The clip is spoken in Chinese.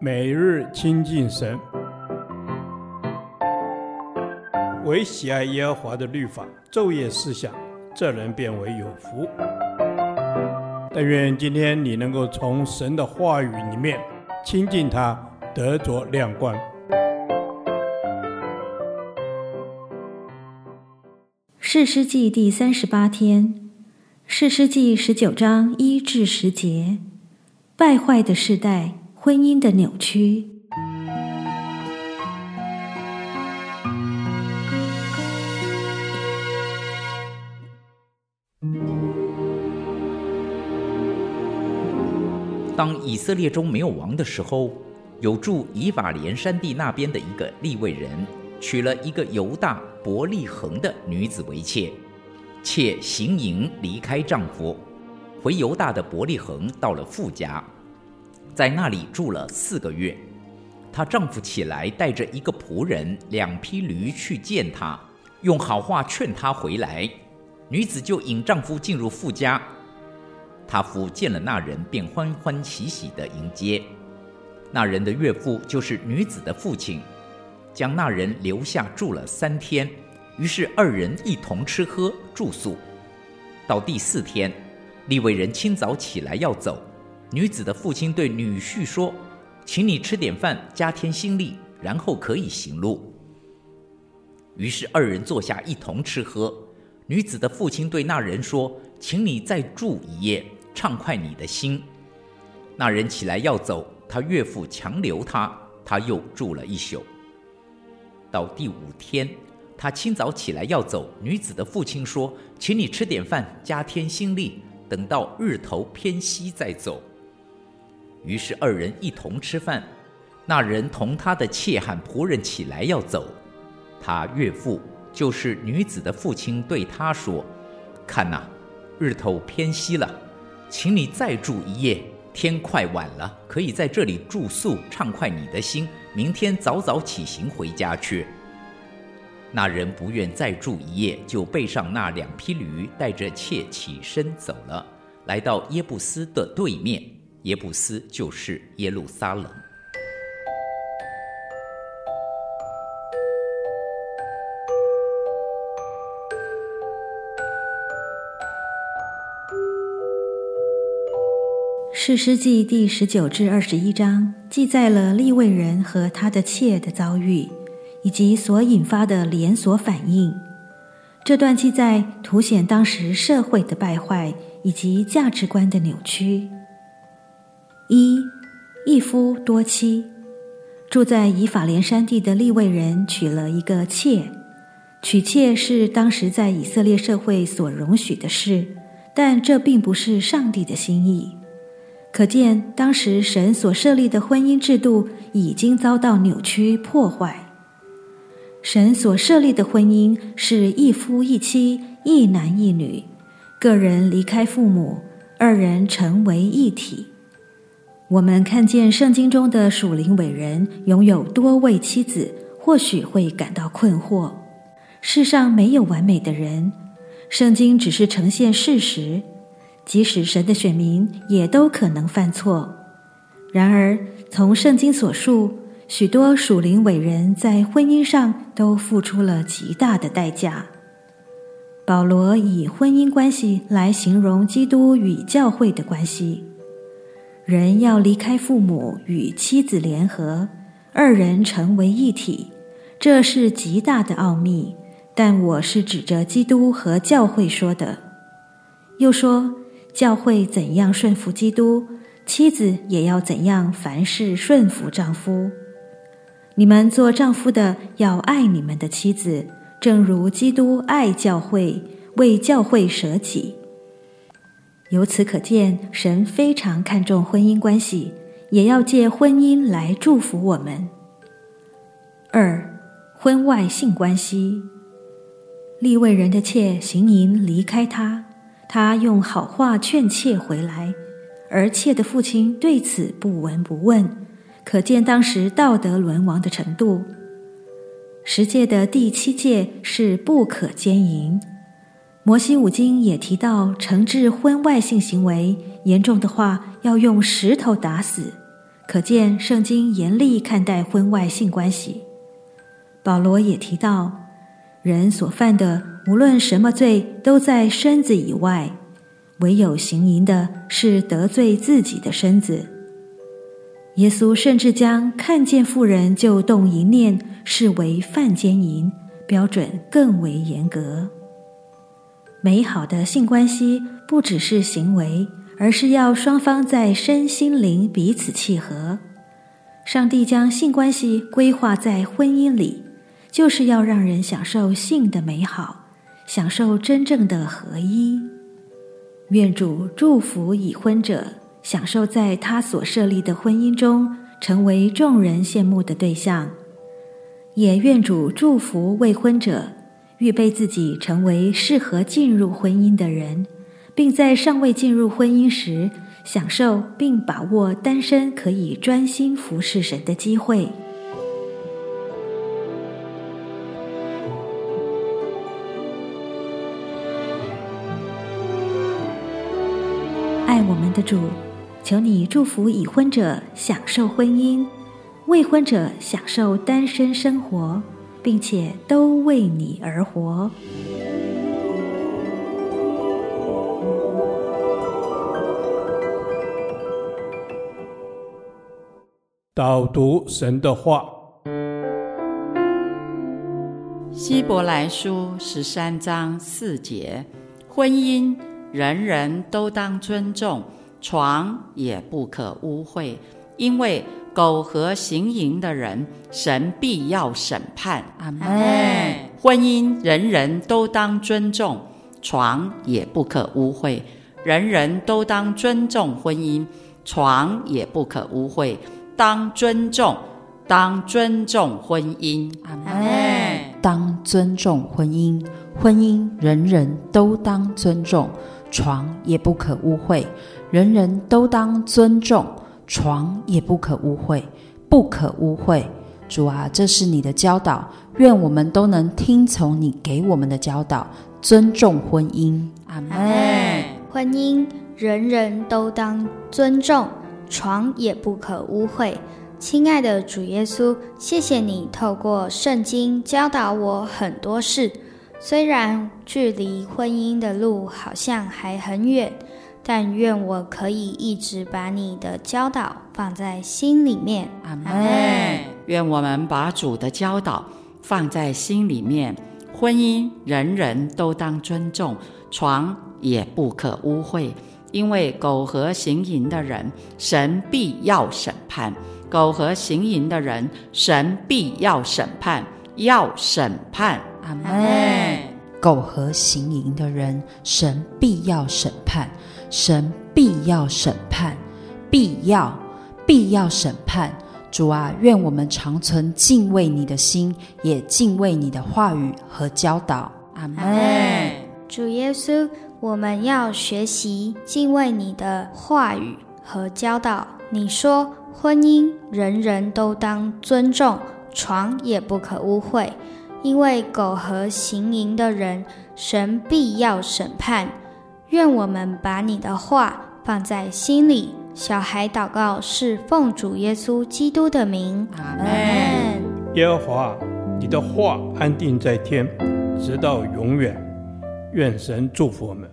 每日亲近神，唯喜爱耶和华的律法，昼夜思想，这人便为有福。但愿今天你能够从神的话语里面亲近他，得着亮光。士师记第三十八天，士师记十九章一至十节，败坏的世代。婚姻的扭曲。当以色列中没有王的时候，有住以法莲山地那边的一个利未人，娶了一个犹大伯利恒的女子为妾，妾行淫离开丈夫，回犹大的伯利恒到了富家。在那里住了四个月，她丈夫起来带着一个仆人、两匹驴去见她，用好话劝她回来。女子就引丈夫进入父家，她夫见了那人，便欢欢喜喜地迎接。那人的岳父就是女子的父亲，将那人留下住了三天，于是二人一同吃喝住宿。到第四天，利未人清早起来要走。女子的父亲对女婿说：“请你吃点饭，加添心力，然后可以行路。”于是二人坐下一同吃喝。女子的父亲对那人说：“请你再住一夜，畅快你的心。”那人起来要走，他岳父强留他，他又住了一宿。到第五天，他清早起来要走。女子的父亲说：“请你吃点饭，加添心力，等到日头偏西再走。”于是二人一同吃饭，那人同他的妾和仆人起来要走，他岳父就是女子的父亲对他说：“看呐，日头偏西了，请你再住一夜。天快晚了，可以在这里住宿，畅快你的心。明天早早起行回家去。”那人不愿再住一夜，就背上那两匹驴，带着妾起身走了，来到耶布斯的对面。耶布斯就是耶路撒冷。士师记第十九至二十一章记载了利未人和他的妾的遭遇，以及所引发的连锁反应。这段记载凸显当时社会的败坏以及价值观的扭曲。一，一夫多妻。住在以法莲山地的利未人娶了一个妾，娶妾是当时在以色列社会所容许的事，但这并不是上帝的心意。可见当时神所设立的婚姻制度已经遭到扭曲破坏。神所设立的婚姻是一夫一妻，一男一女，个人离开父母，二人成为一体。我们看见圣经中的属灵伟人拥有多位妻子，或许会感到困惑。世上没有完美的人，圣经只是呈现事实。即使神的选民也都可能犯错。然而，从圣经所述，许多属灵伟人在婚姻上都付出了极大的代价。保罗以婚姻关系来形容基督与教会的关系。人要离开父母，与妻子联合，二人成为一体，这是极大的奥秘。但我是指着基督和教会说的。又说，教会怎样顺服基督，妻子也要怎样凡事顺服丈夫。你们做丈夫的要爱你们的妻子，正如基督爱教会，为教会舍己。由此可见，神非常看重婚姻关系，也要借婚姻来祝福我们。二，婚外性关系，立位人的妾行淫离开他，他用好话劝妾回来，而妾的父亲对此不闻不问，可见当时道德沦亡的程度。十戒的第七戒是不可奸淫。摩西五经也提到，惩治婚外性行为严重的话，要用石头打死，可见圣经严厉看待婚外性关系。保罗也提到，人所犯的无论什么罪，都在身子以外，唯有行淫的是得罪自己的身子。耶稣甚至将看见妇人就动淫念视为犯奸淫，标准更为严格。美好的性关系不只是行为，而是要双方在身心灵彼此契合。上帝将性关系规划在婚姻里，就是要让人享受性的美好，享受真正的合一。愿主祝福已婚者，享受在他所设立的婚姻中，成为众人羡慕的对象；也愿主祝福未婚者。预备自己成为适合进入婚姻的人，并在尚未进入婚姻时，享受并把握单身可以专心服侍神的机会。爱我们的主，求你祝福已婚者享受婚姻，未婚者享受单身生活。并且都为你而活。导读神的话，希伯来书十三章四节：婚姻人人都当尊重，床也不可污秽，因为。苟合行淫的人，神必要审判。阿门。婚姻人人都当尊重，床也不可污秽。人人都当尊重婚姻，床也不可污秽。当尊重，当尊重婚姻。阿门。当尊重婚姻，婚姻人人都当尊重，床也不可污秽。人人都当尊重。床也不可污秽，不可污秽。主啊，这是你的教导，愿我们都能听从你给我们的教导，尊重婚姻。阿门。婚姻人人都当尊重，床也不可污秽。亲爱的主耶稣，谢谢你透过圣经教导我很多事，虽然距离婚姻的路好像还很远。但愿我可以一直把你的教导放在心里面。阿门。愿我们把主的教导放在心里面。婚姻人人都当尊重，床也不可污秽，因为苟合行淫的人，神必要审判。苟合行淫的人，神必要审判，要审判。阿门。苟合行淫的人，神必要审判。神必要审判，必要必要审判。主啊，愿我们常存敬畏你的心，也敬畏你的话语和教导。阿门。主耶稣，我们要学习敬畏你的话语和教导。你说，婚姻人人都当尊重，床也不可污秽，因为苟合行淫的人，神必要审判。愿我们把你的话放在心里。小孩祷告是奉主耶稣基督的名。阿门。耶和华，你的话安定在天，直到永远。愿神祝福我们。